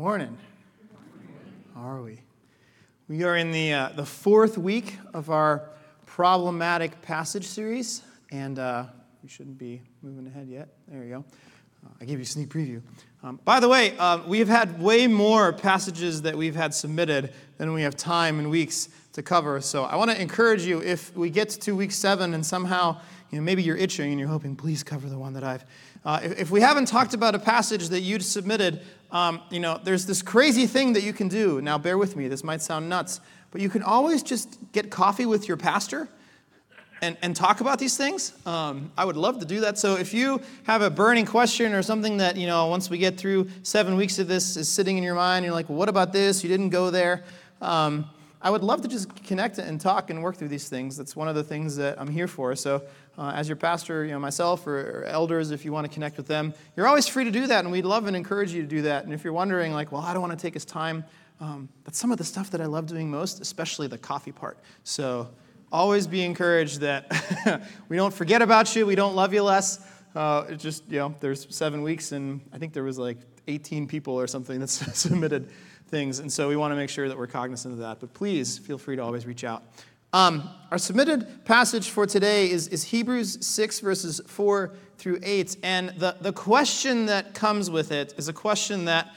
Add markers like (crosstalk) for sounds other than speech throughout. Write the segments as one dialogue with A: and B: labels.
A: morning. Are we? We are in the, uh, the fourth week of our problematic passage series, and uh, we shouldn't be moving ahead yet. There you go. Uh, I gave you a sneak preview. Um, by the way, uh, we've had way more passages that we've had submitted than we have time and weeks to cover. So I want to encourage you if we get to week seven and somehow you know, maybe you're itching and you're hoping, please cover the one that I've. Uh, if, if, we haven't talked about a passage that you'd submitted, um, you know, there's this crazy thing that you can do. Now, bear with me, this might sound nuts, but you can always just get coffee with your pastor and, and talk about these things. Um, I would love to do that. So if you have a burning question or something that, you know, once we get through seven weeks of this is sitting in your mind, you're like, well, what about this? You didn't go there. Um, I would love to just connect and talk and work through these things. That's one of the things that I'm here for. So, uh, as your pastor, you know, myself or, or, elders, if you want to connect with them, you're always free to do that, and we'd love and encourage you to do that. And if you're wondering, like, well, I don't want to take his time, um, that's some of the stuff that I love doing most, especially the coffee part. So, always be encouraged that (laughs) we don't forget about you, we don't love you less. Uh, it just, you know, there's seven weeks, and I think there was like 18 people or something that (laughs) submitted things. And so we want to make sure that we're cognizant of that. But please feel free to always reach out. Um, our submitted passage for today is, is Hebrews 6, verses 4 through 8. And the, the question that comes with it is a question that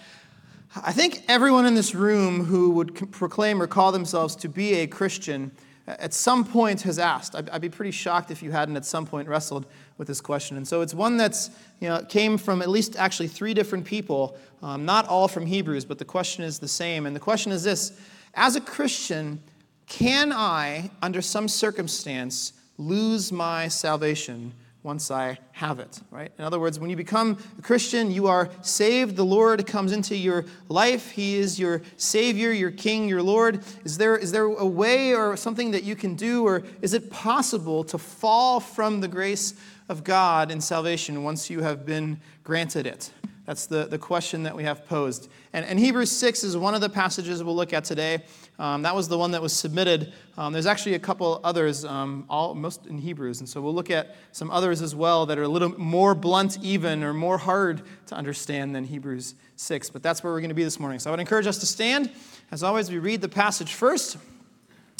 A: I think everyone in this room who would proclaim or call themselves to be a Christian at some point has asked. I'd, I'd be pretty shocked if you hadn't at some point wrestled with this question. And so it's one that's, you know, came from at least actually three different people, um, not all from Hebrews, but the question is the same. And the question is this As a Christian, can I, under some circumstance, lose my salvation once I have it, right? In other words, when you become a Christian, you are saved. The Lord comes into your life. He is your Savior, your King, your Lord. Is there, is there a way or something that you can do, or is it possible to fall from the grace of God in salvation once you have been granted it? That's the, the question that we have posed. And, and Hebrews 6 is one of the passages we'll look at today. Um, that was the one that was submitted. Um, there's actually a couple others, um, all, most in Hebrews. And so we'll look at some others as well that are a little more blunt, even, or more hard to understand than Hebrews 6. But that's where we're going to be this morning. So I would encourage us to stand. As always, we read the passage first,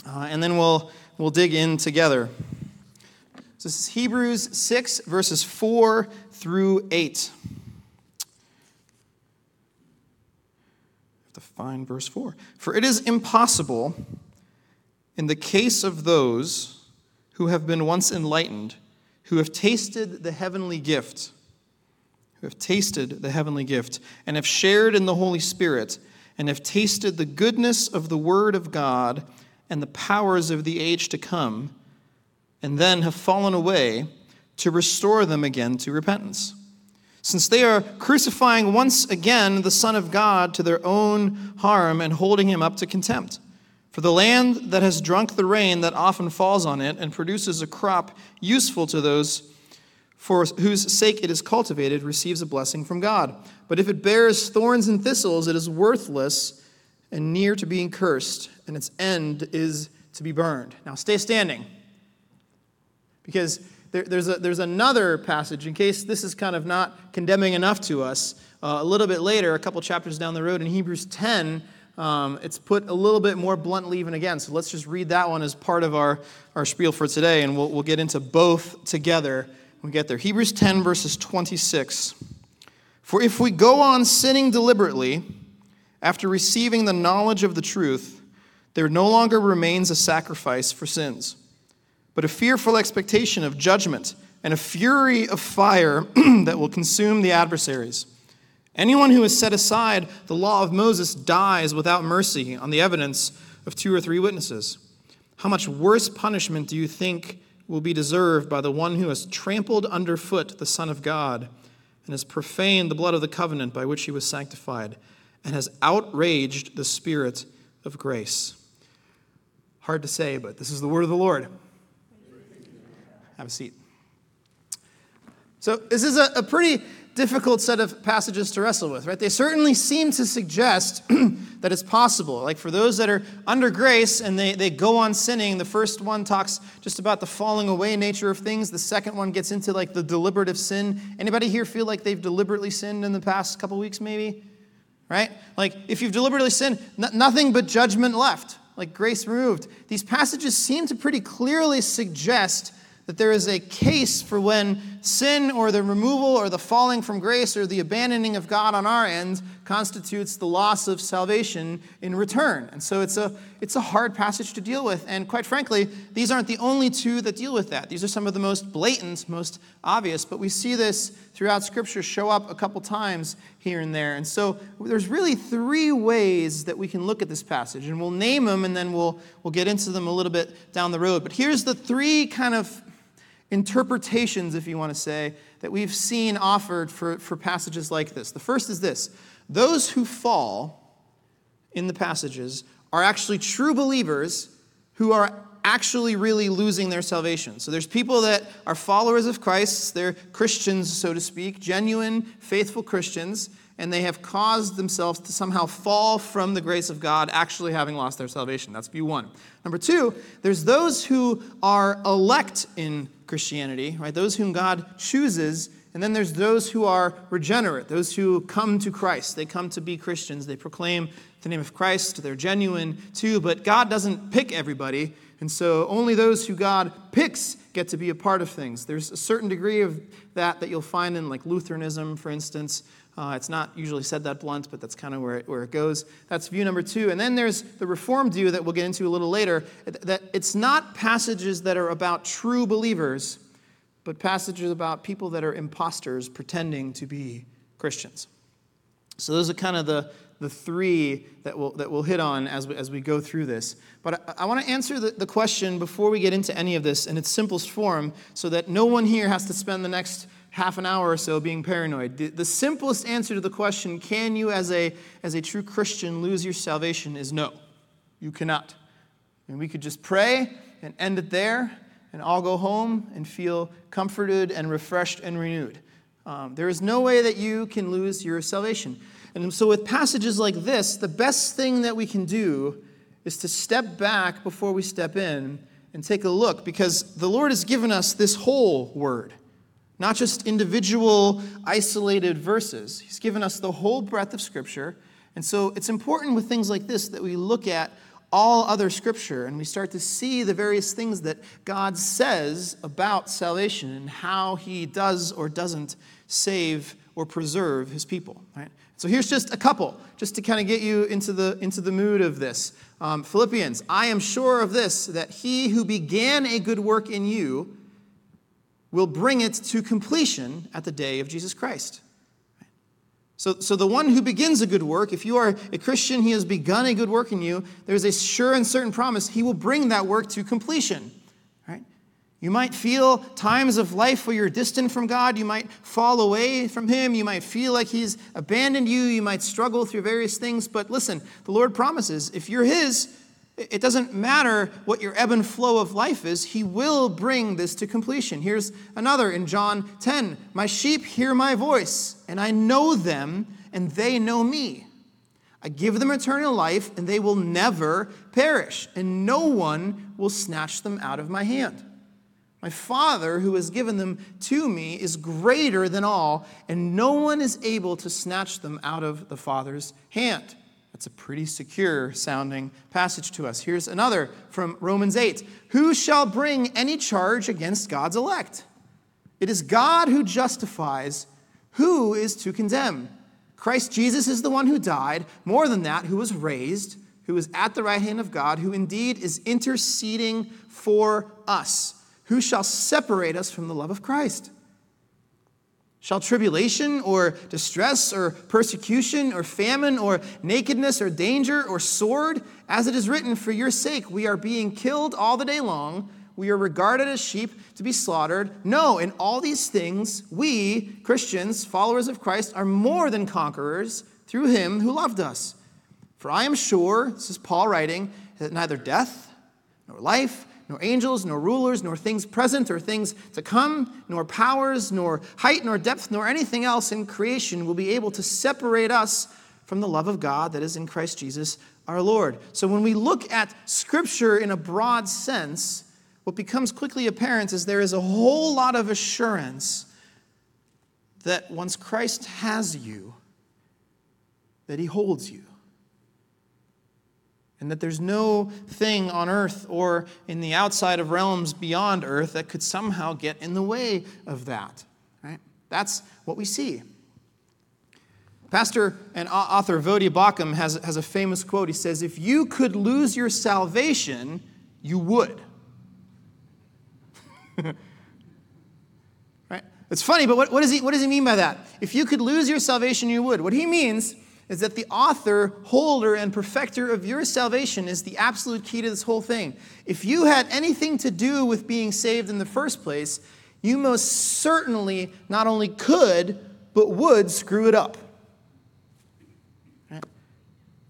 A: uh, and then we'll, we'll dig in together. So this is Hebrews 6, verses 4 through 8. Find verse 4. For it is impossible, in the case of those who have been once enlightened, who have tasted the heavenly gift, who have tasted the heavenly gift, and have shared in the Holy Spirit, and have tasted the goodness of the Word of God and the powers of the age to come, and then have fallen away, to restore them again to repentance since they are crucifying once again the Son of God to their own harm and holding him up to contempt. For the land that has drunk the rain that often falls on it and produces a crop useful to those for whose sake it is cultivated receives a blessing from God. But if it bears thorns and thistles, it is worthless and near to being cursed, and its end is to be burned. Now stay standing. Because there, there's, a, there's another passage, in case this is kind of not condemning enough to us. Uh, a little bit later, a couple chapters down the road, in Hebrews 10, um, it's put a little bit more bluntly even again. So let's just read that one as part of our, our spiel for today, and we'll, we'll get into both together when we get there. Hebrews 10, verses 26. For if we go on sinning deliberately after receiving the knowledge of the truth, there no longer remains a sacrifice for sins but a fearful expectation of judgment and a fury of fire (clears throat) that will consume the adversaries. Anyone who has set aside the law of Moses dies without mercy on the evidence of two or three witnesses. How much worse punishment do you think will be deserved by the one who has trampled underfoot the Son of God and has profaned the blood of the covenant by which he was sanctified and has outraged the Spirit of grace? Hard to say, but this is the word of the Lord. Have a seat. So, this is a, a pretty difficult set of passages to wrestle with, right? They certainly seem to suggest (clears throat) that it's possible. Like for those that are under grace and they, they go on sinning, the first one talks just about the falling away nature of things. The second one gets into like the deliberative sin. Anybody here feel like they've deliberately sinned in the past couple weeks, maybe? right? Like, if you've deliberately sinned, nothing but judgment left, like grace removed. These passages seem to pretty clearly suggest that there is a case for when sin or the removal or the falling from grace or the abandoning of God on our end constitutes the loss of salvation in return. And so it's a, it's a hard passage to deal with. And quite frankly, these aren't the only two that deal with that. These are some of the most blatant, most obvious. But we see this throughout Scripture show up a couple times here and there. And so there's really three ways that we can look at this passage. And we'll name them and then we'll, we'll get into them a little bit down the road. But here's the three kind of interpretations, if you want to say, that we've seen offered for, for passages like this. The first is this those who fall in the passages are actually true believers who are actually really losing their salvation. So there's people that are followers of Christ, they're Christians, so to speak, genuine, faithful Christians, and they have caused themselves to somehow fall from the grace of God, actually having lost their salvation. That's view one. Number two, there's those who are elect in Christianity, right? Those whom God chooses. And then there's those who are regenerate, those who come to Christ. They come to be Christians. They proclaim the name of Christ. They're genuine too, but God doesn't pick everybody. And so only those who God picks get to be a part of things. There's a certain degree of that that you'll find in like Lutheranism, for instance. Uh, it's not usually said that blunt, but that's kind of where it, where it goes. That's view number two. And then there's the Reformed view that we'll get into a little later that it's not passages that are about true believers, but passages about people that are imposters pretending to be Christians. So those are kind of the, the three that we'll, that we'll hit on as we, as we go through this. But I, I want to answer the, the question before we get into any of this in its simplest form so that no one here has to spend the next half an hour or so being paranoid. The, the simplest answer to the question, can you as a, as a true Christian lose your salvation, is no. You cannot. And we could just pray and end it there and all go home and feel comforted and refreshed and renewed. Um, there is no way that you can lose your salvation. And so, with passages like this, the best thing that we can do is to step back before we step in and take a look because the Lord has given us this whole word not just individual, isolated verses. He's given us the whole breadth of Scripture. And so it's important with things like this that we look at all other Scripture and we start to see the various things that God says about salvation and how He does or doesn't save or preserve His people. Right? So here's just a couple, just to kind of get you into the, into the mood of this. Um, Philippians, I am sure of this, that He who began a good work in you, will bring it to completion at the day of Jesus Christ. So, so the one who begins a good work, if you are a Christian, he has begun a good work in you, there's a sure and certain promise he will bring that work to completion. Right? You might feel times of life where you're distant from God. You might fall away from Him. You might feel like He's abandoned you. You might struggle through various things. But listen, the Lord promises if you're His, it doesn't matter what your ebb and flow of life is, he will bring this to completion. Here's another in John 10 My sheep hear my voice, and I know them, and they know me. I give them eternal life, and they will never perish, and no one will snatch them out of my hand. My Father, who has given them to me, is greater than all, and no one is able to snatch them out of the Father's hand. That's a pretty secure sounding passage to us. Here's another from Romans 8 Who shall bring any charge against God's elect? It is God who justifies. Who is to condemn? Christ Jesus is the one who died, more than that, who was raised, who is at the right hand of God, who indeed is interceding for us. Who shall separate us from the love of Christ? Shall tribulation or distress or persecution or famine or nakedness or danger or sword, as it is written, for your sake we are being killed all the day long, we are regarded as sheep to be slaughtered. No, in all these things, we, Christians, followers of Christ, are more than conquerors through him who loved us. For I am sure, this is Paul writing, that neither death nor life, nor angels, nor rulers, nor things present or things to come, nor powers, nor height, nor depth, nor anything else in creation will be able to separate us from the love of God that is in Christ Jesus our Lord. So when we look at Scripture in a broad sense, what becomes quickly apparent is there is a whole lot of assurance that once Christ has you, that He holds you. And that there's no thing on earth or in the outside of realms beyond earth that could somehow get in the way of that. Right? That's what we see. Pastor and author Voddie Baucham has, has a famous quote. He says, If you could lose your salvation, you would. (laughs) right? It's funny, but what, what, does he, what does he mean by that? If you could lose your salvation, you would. What he means is that the author, holder, and perfecter of your salvation is the absolute key to this whole thing. If you had anything to do with being saved in the first place, you most certainly not only could, but would screw it up.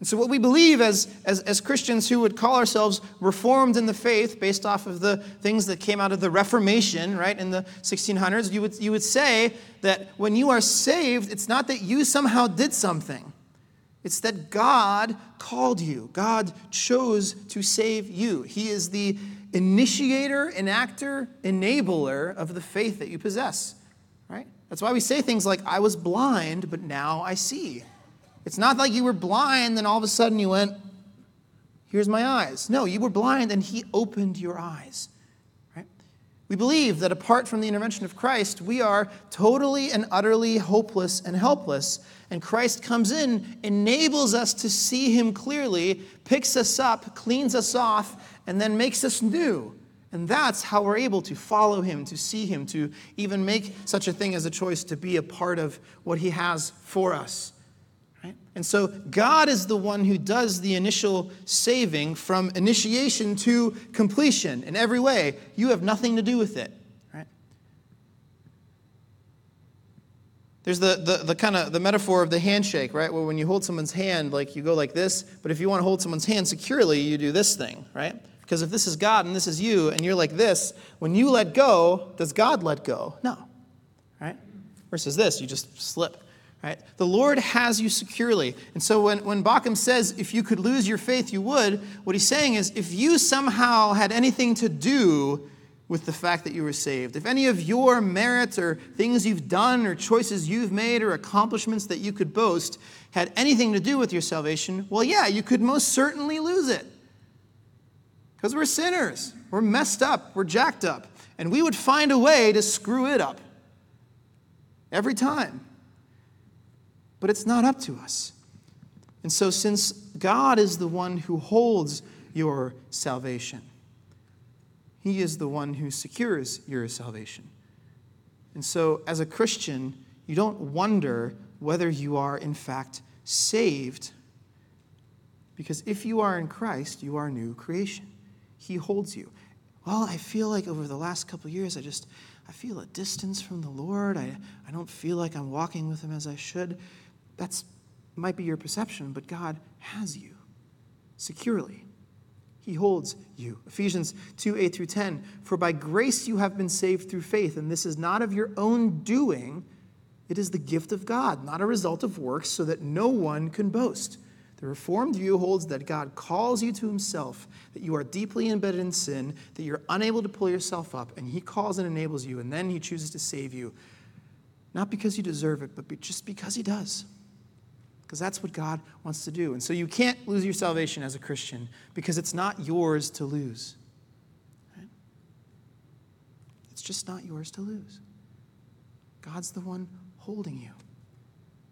A: And so, what we believe as, as, as, Christians who would call ourselves reformed in the faith based off of the things that came out of the Reformation, right, in the 1600s, you would, you would say that when you are saved, it's not that you somehow did something, it's that God called you. God chose to save you. He is the initiator, enactor, enabler of the faith that you possess, right? That's why we say things like, I was blind, but now I see. It's not like you were blind and all of a sudden you went, Here's my eyes. No, you were blind and He opened your eyes. We believe that apart from the intervention of Christ, we are totally and utterly hopeless and helpless. And Christ comes in, enables us to see Him clearly, picks us up, cleans us off, and then makes us new. And that's how we're able to follow him, to see him, to even make such a thing as a choice to be a part of what he has for us. Right? And so God is the one who does the initial saving from initiation to completion in every way. You have nothing to do with it. Right? There's the, the, the kind of the metaphor of the handshake, right? Where when you hold someone's hand, like you go like this, but if you want to hold someone's hand securely, you do this thing, right? Because if this is God and this is you, and you're like this, when you let go, does God let go? No. Right? Versus this, you just slip. Right? The Lord has you securely. And so when, when Baucham says, if you could lose your faith, you would, what he's saying is, if you somehow had anything to do with the fact that you were saved, if any of your merits or things you've done or choices you've made or accomplishments that you could boast had anything to do with your salvation, well, yeah, you could most certainly lose it. Because we're sinners, we're messed up, we're jacked up, and we would find a way to screw it up every time but it's not up to us. And so, since God is the one who holds your salvation, He is the one who secures your salvation. And so, as a Christian, you don't wonder whether you are in fact saved, because if you are in Christ, you are a new creation. He holds you. Well, I feel like over the last couple years, I just I feel a distance from the Lord. I, I don't feel like I'm walking with Him as I should. That's might be your perception, but God has you securely. He holds you. Ephesians 2 8 through 10. For by grace you have been saved through faith, and this is not of your own doing, it is the gift of God, not a result of works, so that no one can boast. The Reformed view holds that God calls you to himself, that you are deeply embedded in sin, that you're unable to pull yourself up, and he calls and enables you, and then he chooses to save you. Not because you deserve it, but just because he does because that's what God wants to do. And so you can't lose your salvation as a Christian because it's not yours to lose. Right? It's just not yours to lose. God's the one holding you,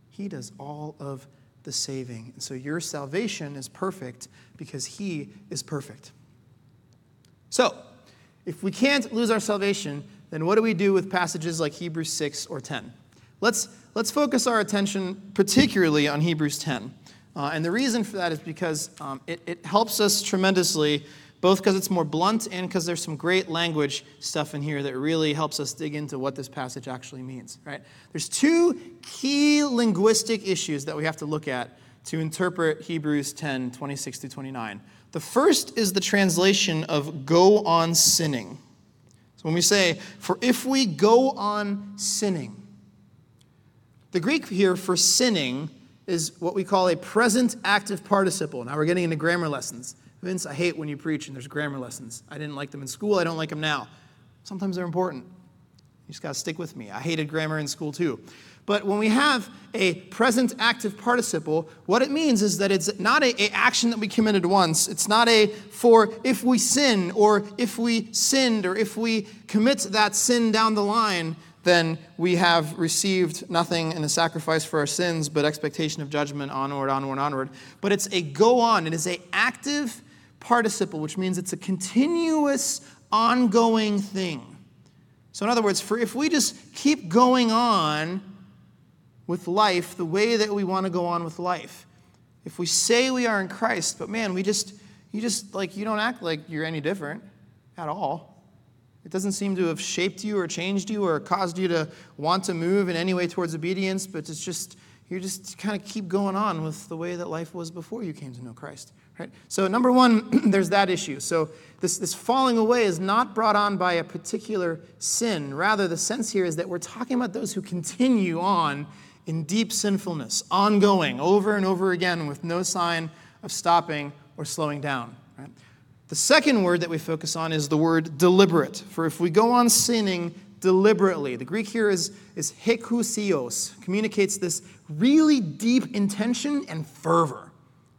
A: He does all of the saving. And so your salvation is perfect because He is perfect. So, if we can't lose our salvation, then what do we do with passages like Hebrews 6 or 10? Let's let's focus our attention particularly on Hebrews 10. Uh, and the reason for that is because um, it, it helps us tremendously, both because it's more blunt and because there's some great language stuff in here that really helps us dig into what this passage actually means, right? There's two key linguistic issues that we have to look at to interpret Hebrews 10, 26 to 29. The first is the translation of go on sinning. So when we say, for if we go on sinning, the Greek here for sinning is what we call a present active participle. Now we're getting into grammar lessons. Vince, I hate when you preach and there's grammar lessons. I didn't like them in school, I don't like them now. Sometimes they're important. You just got to stick with me. I hated grammar in school too. But when we have a present active participle, what it means is that it's not a, a, action that we committed once. It's not a for if we sin or if we sinned or if we commit that sin down the line, then we have received nothing in a sacrifice for our sins but expectation of judgment onward, onward, onward. But it's a go on. It is a active participle, which means it's a continuous, ongoing thing. So, in other words, for if we just keep going on with life the way that we want to go on with life, if we say we are in Christ, but man, we just, you just, like, you don't act like you're any different at all. It doesn't seem to have shaped you or changed you or caused you to want to move in any way towards obedience, but it's just, you just kind of keep going on with the way that life was before you came to know Christ. Right? So, number one, (clears throat) there's that issue. So, this, this falling away is not brought on by a particular sin. Rather, the sense here is that we're talking about those who continue on in deep sinfulness, ongoing, over and over again, with no sign of stopping or slowing down. Right? The second word that we focus on is the word deliberate. For if we go on sinning deliberately, the Greek here is, is hekousios, communicates this really deep intention and fervor.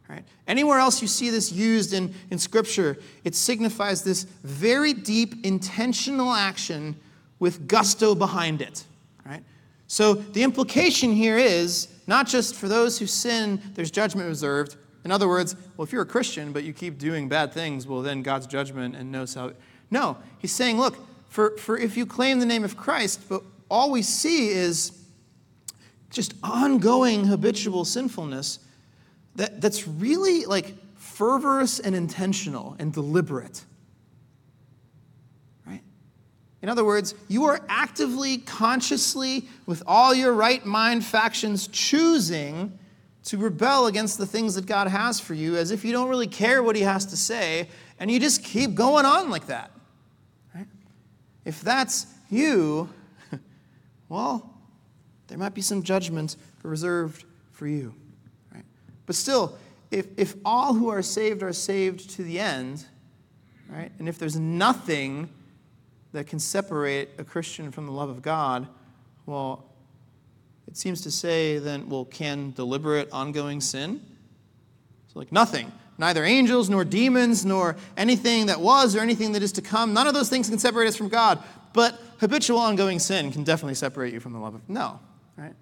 A: Right? Anywhere else you see this used in, in Scripture, it signifies this very deep intentional action with gusto behind it. Right? So the implication here is not just for those who sin, there's judgment reserved. In other words, well, if you're a Christian but you keep doing bad things, well, then God's judgment and no salvation. No, he's saying, look, for, for if you claim the name of Christ, but all we see is just ongoing habitual sinfulness, that, that's really like fervorous and intentional and deliberate. Right? In other words, you are actively, consciously, with all your right mind factions, choosing to rebel against the things that God has for you as if you don't really care what He has to say, and you just keep going on like that. Right? If that's you, (laughs) well, there might be some judgment reserved for you. But still, if, if all who are saved are saved to the end, right, and if there's nothing that can separate a Christian from the love of God, well, it seems to say then, well, can deliberate ongoing sin? So, like nothing. Neither angels, nor demons, nor anything that was or anything that is to come, none of those things can separate us from God. But habitual ongoing sin can definitely separate you from the love of no, right?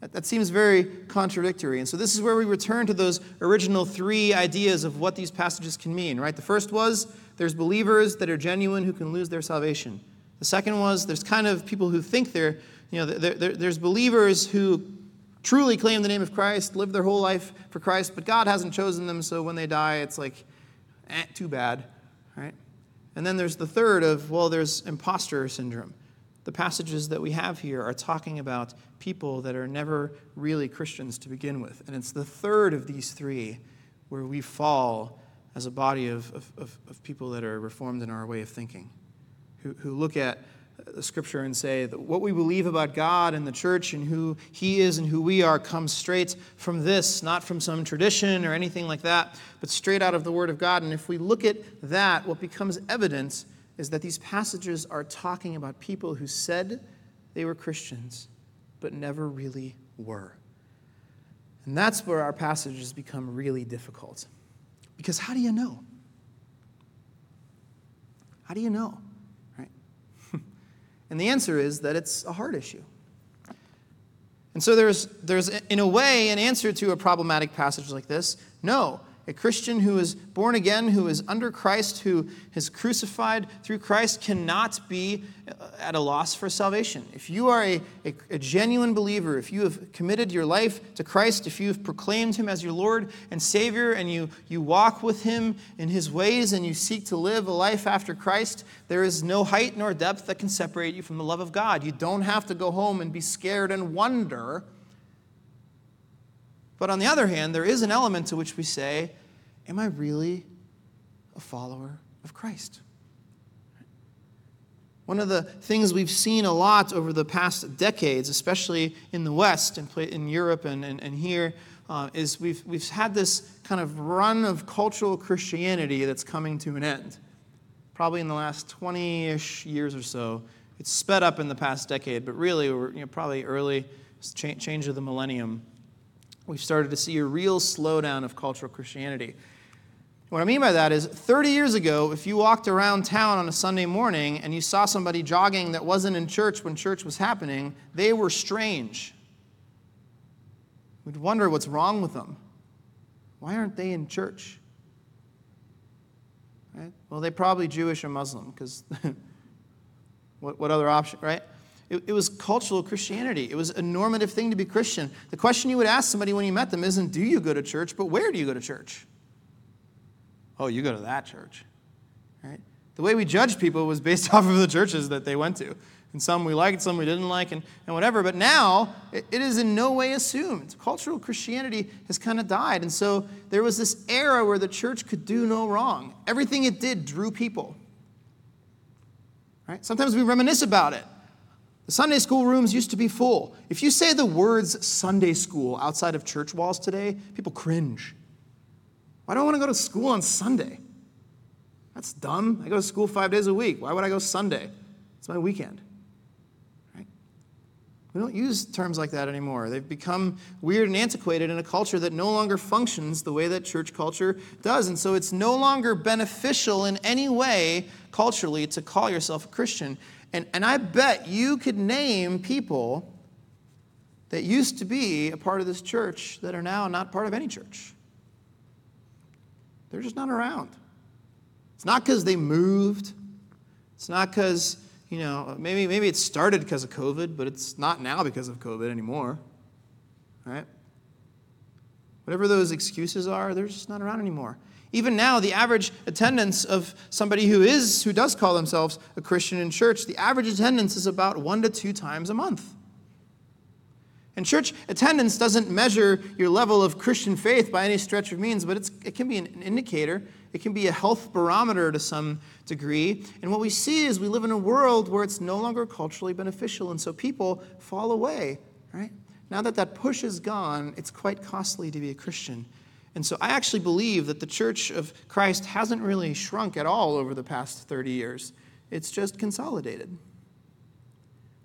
A: That, that seems very contradictory. And so this is where we return to those original three ideas of what these passages can mean, right? The first was there's believers that are genuine who can lose their salvation. The second was there's kind of people who think they're, you know, they're, they're, there's believers who truly claim the name of Christ, live their whole life for Christ, but God hasn't chosen them, so when they die, it's like, eh, too bad, right? And then there's the third of, well, there's imposter syndrome the passages that we have here are talking about people that are never really Christians to begin with. And it's the third of these three where we fall as a body of, of, of, people that are reformed in our way of thinking, who, who look at the scripture and say that what we believe about God and the church and who He is and who we are comes straight from this, not from some tradition or anything like that, but straight out of the Word of God. And if we look at that, what becomes evident is that these passages are talking about people who said they were Christians, but never really were. And that's where our passages become really difficult. Because how do you know? How do you know? And the answer is that it's a heart issue. And so there's, there's, in a way, an answer to a problematic passage like this. No, a Christian who is born again, who is under Christ, who is crucified through Christ, cannot be uh, at a loss for salvation. If you are a, a, a, genuine believer, if you have committed your life to Christ, if you have proclaimed him as your Lord and Savior, and you, you walk with him in his ways and you seek to live a life after Christ, there is no height nor depth that can separate you from the love of God. You don't have to go home and be scared and wonder but on the other hand, there is an element to which we say, Am I really a follower of Christ? One of the things we've seen a lot over the past decades, especially in the West and in Europe and, and, and here, uh, is we've, we've had this kind of run of cultural Christianity that's coming to an end. Probably in the last 20 ish years or so. It's sped up in the past decade, but really, you know, probably early change of the millennium, we've started to see a real slowdown of cultural Christianity. What I mean by that is 30 years ago, if you walked around town on a Sunday morning and you saw somebody jogging that wasn't in church when church was happening, they were strange. We'd wonder what's wrong with them. Why aren't they in church? Right? Well, they're probably Jewish or Muslim, because (laughs) what, what other option, right? It, it was cultural Christianity. It was a normative thing to be Christian. The question you would ask somebody when you met them isn't, do you go to church, but where do you go to church? oh, you go to that church. Right? The way we judged people was based (laughs) off of the churches that they went to. And some we liked, some we didn't like, and, and whatever. But now, it, it is in no way assumed. Cultural Christianity has kind of died. And so there was this era where the church could do no wrong. Everything it did drew people. Right? Sometimes we reminisce about it. The Sunday school rooms used to be full. If you say the words Sunday school outside of church walls today, people cringe. Why do I want to go to school on Sunday? That's dumb. I go to school five days a week. Why would I go Sunday? It's my weekend. Right? We don't use terms like that anymore. They've become weird and antiquated in a culture that no longer functions the way that church culture does. And so it's no longer beneficial in any way culturally to call yourself a Christian. And, and I bet you could name people that used to be a part of this church that are now not part of any church. They're just not around. It's not because they moved. It's not because, you know, maybe, maybe it started because of COVID, but it's not now because of COVID anymore. Right? Whatever those excuses are, they're just not around anymore. Even now, the average attendance of somebody who is, who does call themselves a Christian in church, the average attendance is about one to two times a month. And church attendance doesn't measure your level of Christian faith by any stretch of means, but it can be an indicator. It can be a health barometer to some degree. And what we see is we live in a world where it's no longer culturally beneficial, and so people fall away, right? Now that that push is gone, it's quite costly to be a Christian. And so I actually believe that the church of Christ hasn't really shrunk at all over the past 30 years, it's just consolidated.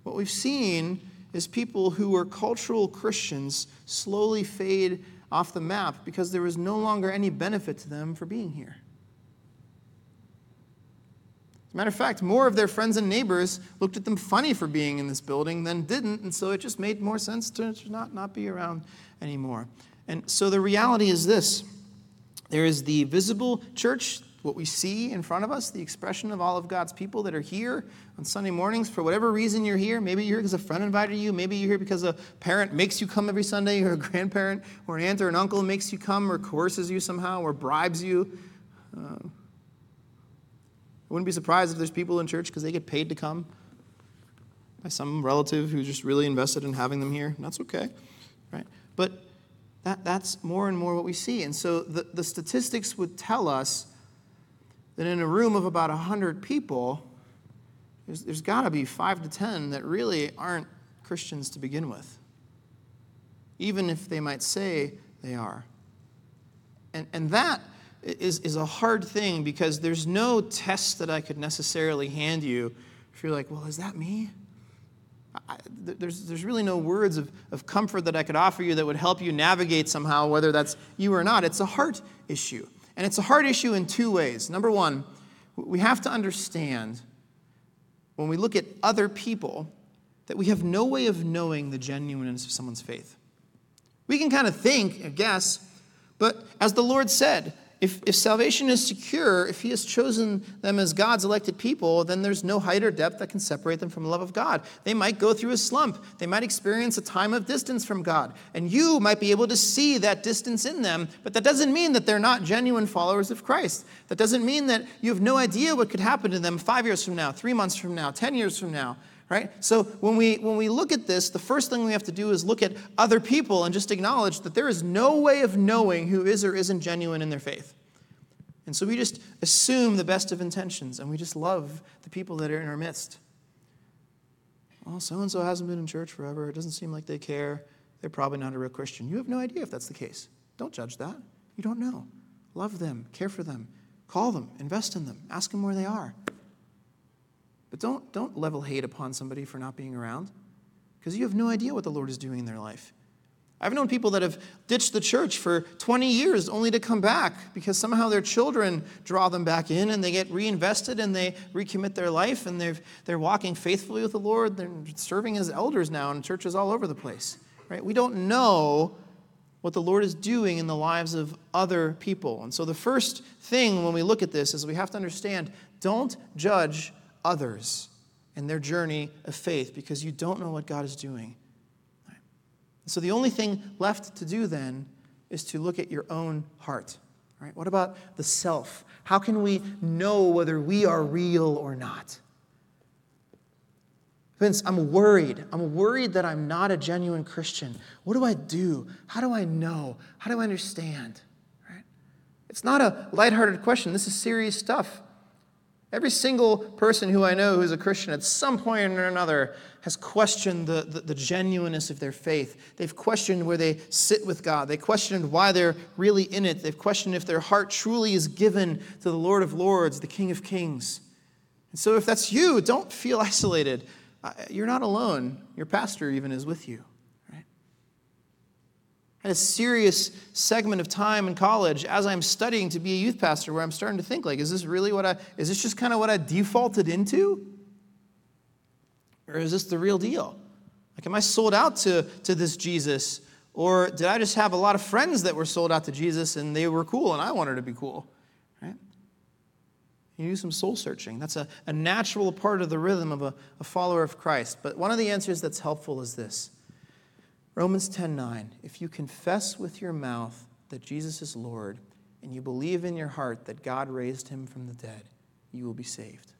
A: What we've seen is people who were cultural Christians slowly fade off the map because there was no longer any benefit to them for being here. As a matter of fact, more of their friends and neighbors looked at them funny for being in this building than didn't, and so it just made more sense to not, not be around anymore. And so the reality is this there is the visible church what we see in front of us, the expression of all of God's people that are here on Sunday mornings for whatever reason you're here. Maybe you're here because a friend invited you. Maybe you're here because a parent makes you come every Sunday, or a grandparent, or an aunt or an uncle makes you come, or coerces you somehow, or bribes you. Uh, I wouldn't be surprised if there's people in church because they get paid to come by some relative who's just really invested in having them here. That's okay, right? But that, that's more and more what we see. And so the, the statistics would tell us that in a room of about 100 people, there's, there's got to be five to 10 that really aren't Christians to begin with, even if they might say they are. And, and that is, is a hard thing because there's no test that I could necessarily hand you if you're like, well, is that me? I, there's, there's really no words of, of comfort that I could offer you that would help you navigate somehow, whether that's you or not. It's a heart issue. And it's a heart issue in two ways. Number one, we have to understand when we look at other people that we have no way of knowing the genuineness of someone's faith. We can kind of think, guess, but as the Lord said, if, if salvation is secure, if He has chosen them as God's elected people, then there's no height or depth that can separate them from the love of God. They might go through a slump. They might experience a time of distance from God. And you might be able to see that distance in them, but that doesn't mean that they're not genuine followers of Christ. That doesn't mean that you have no idea what could happen to them five years from now, three months from now, 10 years from now right? So when we when we look at this, the first thing we have to do is look at other people and just acknowledge that there is no way of knowing who is or isn't genuine in their faith. And so we just assume the best of intentions and we just love the people that are in our midst. Well, so and so hasn't been in church forever. It doesn't seem like they care. They're probably not a real Christian. You have no idea if that's the case. Don't judge that. You don't know. Love them, care for them, call them, invest in them, ask them where they are. But don't, don't level hate upon somebody for not being around. because you have no idea what the Lord is doing in their life. I've known people that have ditched the church for 20 years only to come back because somehow their children draw them back in and they get reinvested and they recommit their life and they're, they're walking faithfully with the Lord. They're serving as elders now in churches all over the place. Right? We don't know what the Lord is doing in the lives of other people. And so the first thing when we look at this is we have to understand don't judge others and their journey of faith because you don't know what God is doing. So the only thing left to do then is to look at your own heart. Right? What about the self? How can we know whether we are real or not? Vince, I'm worried. I'm worried that I'm not a genuine Christian. What do I do? How do I know? How do I understand? Right? It's not a lighthearted question. This is serious stuff. Every single person who I know who's a Christian at some point or another has questioned the, the, the, genuineness of their faith. They've questioned where they sit with God. They questioned why they're really in it. They've questioned if their heart truly is given to the Lord of Lords, the King of Kings. And so, if that's you, don't feel isolated. Uh, you're not alone. Your pastor even is with you had a serious segment of time in college as I'm studying to be a youth pastor where I'm starting to think like, is this really what I, is this just kind of what I defaulted into? Or is this the real deal? Like, am I sold out to, to this Jesus? Or did I just have a lot of friends that were sold out to Jesus and they were cool and I wanted to be cool? Right? You do some soul searching. That's a, a natural part of the rhythm of a, a follower of Christ. But one of the answers that's helpful is this Romans 10:9 If you confess with your mouth that Jesus is Lord and you believe in your heart that God raised him from the dead, you will be saved.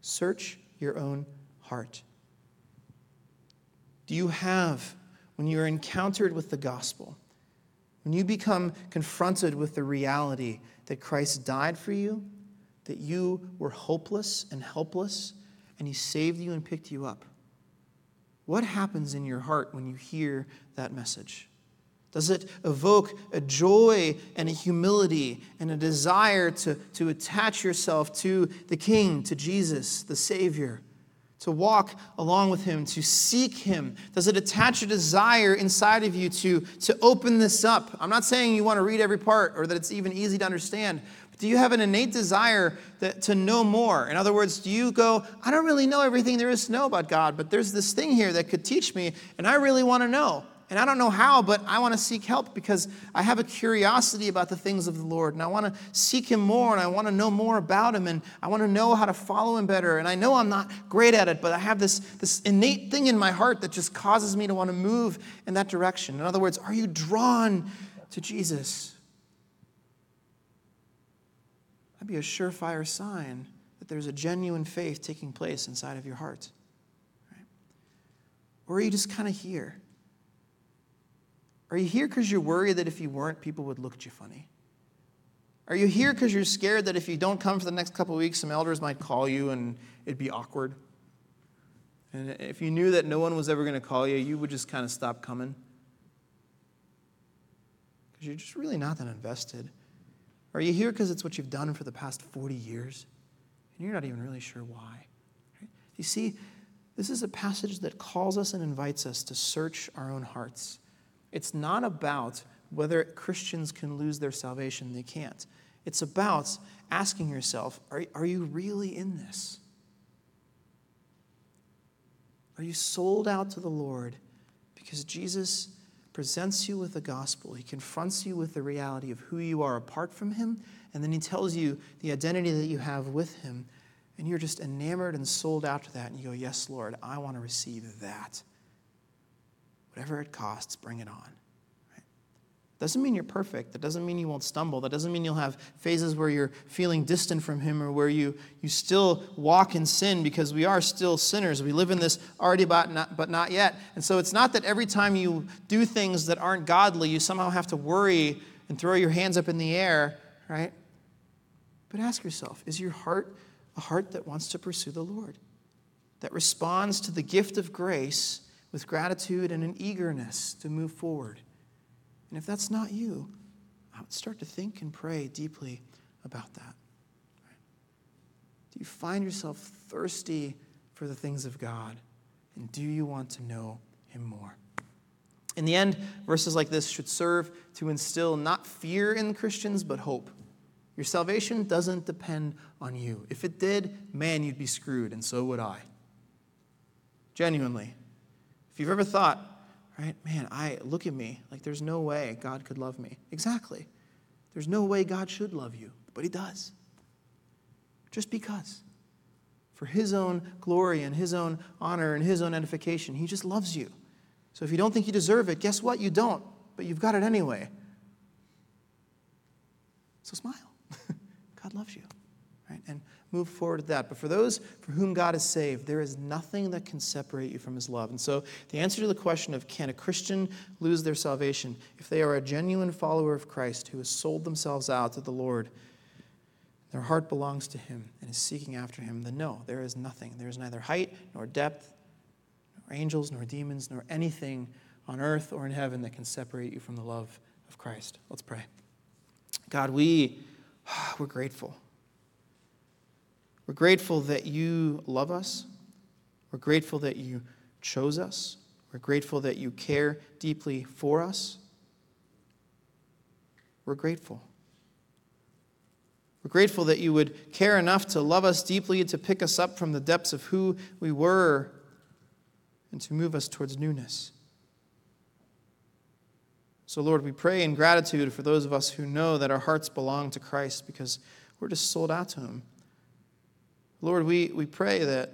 A: Search your own heart. Do you have, when you are encountered with the gospel, when you become confronted with the reality that Christ died for you, that you were hopeless and helpless, and he saved you and picked you up? What happens in your heart when you hear that message? Does it evoke a joy and a humility and a desire to, to attach yourself to the King, to Jesus, the Savior, to walk along with Him, to seek Him? Does it attach a desire inside of you to, to open this up? I'm not saying you want to read every part or that it's even easy to understand, do you have an innate desire that, to know more? In other words, do you go, I don't really know everything there is to know about God, but there's this thing here that could teach me, and I really want to know. And I don't know how, but I want to seek help because I have a curiosity about the things of the Lord. And I want to seek Him more and I want to know more about Him and I want to know how to follow Him better. And I know I'm not great at it, but I have this, this innate thing in my heart that just causes me to want to move in that direction. In other words, are you drawn to Jesus? Be a surefire sign that there's a genuine faith taking place inside of your heart. Right? Or are you just kind of here? Are you here because you're worried that if you weren't, people would look at you funny? Are you here because you're scared that if you don't come for the next couple weeks, some elders might call you and it'd be awkward? And if you knew that no one was ever going to call you, you would just kind of stop coming? Because you're just really not that invested. Are you here because it's what you've done for the past 40 years? And you're not even really sure why. You see, this is a passage that calls us and invites us to search our own hearts. It's not about whether Christians can lose their salvation, they can't. It's about asking yourself are, are you really in this? Are you sold out to the Lord because Jesus presents you with the gospel. He confronts you with the reality of who you are apart from Him, and then He tells you the identity that you have with Him. And you're just enamored and sold out to that, and you go, Yes, Lord, I want to receive that. Whatever it costs, bring it on. Doesn't mean you're perfect. That doesn't mean you won't stumble. That doesn't mean you'll have phases where you're feeling distant from Him or where you, you still walk in sin because we are still sinners. We live in this already but not, but not yet. And so it's not that every time you do things that aren't godly, you somehow have to worry and throw your hands up in the air, right? But ask yourself is your heart a heart that wants to pursue the Lord, that responds to the gift of grace with gratitude and an eagerness to move forward? And if that's not you, I would start to think and pray deeply about that. Do you find yourself thirsty for the things of God? And do you want to know him more? In the end, verses like this should serve to instill not fear in Christians, but hope. Your salvation doesn't depend on you. If it did, man, you'd be screwed, and so would I. Genuinely. If you've ever thought, right, man, I look at me, like there's no way God could love me. Exactly. There's no way God should love you, but He does. Just because. For His own glory and His own honor and His own edification, He just loves you. So if you don't think you deserve it, guess what? You don't, but you've got it anyway. So smile. (laughs) God loves you. Right? And move forward to that. But for those for whom God is saved, there is nothing that can separate you from his love. And so the answer to the question of can a Christian lose their salvation if they are a genuine follower of Christ who has sold themselves out to the Lord, their heart belongs to him and is seeking after him, then no, there is nothing. There is neither height nor depth, nor angels, nor demons, nor anything on earth or in heaven that can separate you from the love of Christ. Let's pray. God, we, (sighs) we're grateful. We're grateful that you love us. We're grateful that you chose us. We're grateful that you care deeply for us. We're grateful. We're grateful that you would care enough to love us deeply, to pick us up from the depths of who we were, and to move us towards newness. So, Lord, we pray in gratitude for those of us who know that our hearts belong to Christ because we're just sold out to Him. Lord, we, we pray that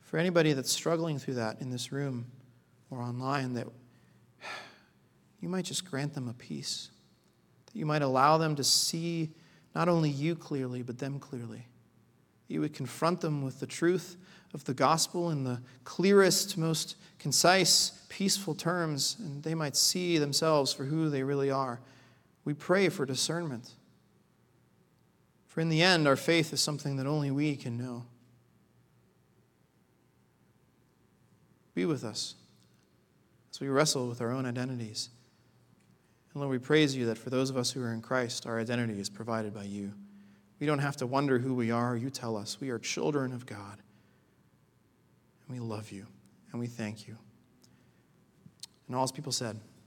A: for anybody that's struggling through that in this room or online, that you might just grant them a peace. That you might allow them to see not only you clearly, but them clearly. You would confront them with the truth of the gospel in the clearest, most concise, peaceful terms, and they might see themselves for who they really are. We pray for discernment. For in the end, our faith is something that only we can know. Be with us as we wrestle with our own identities. And Lord, we praise you that for those of us who are in Christ, our identity is provided by you. We don't have to wonder who we are. You tell us. We are children of God. And we love you. And we thank you. And all his people said,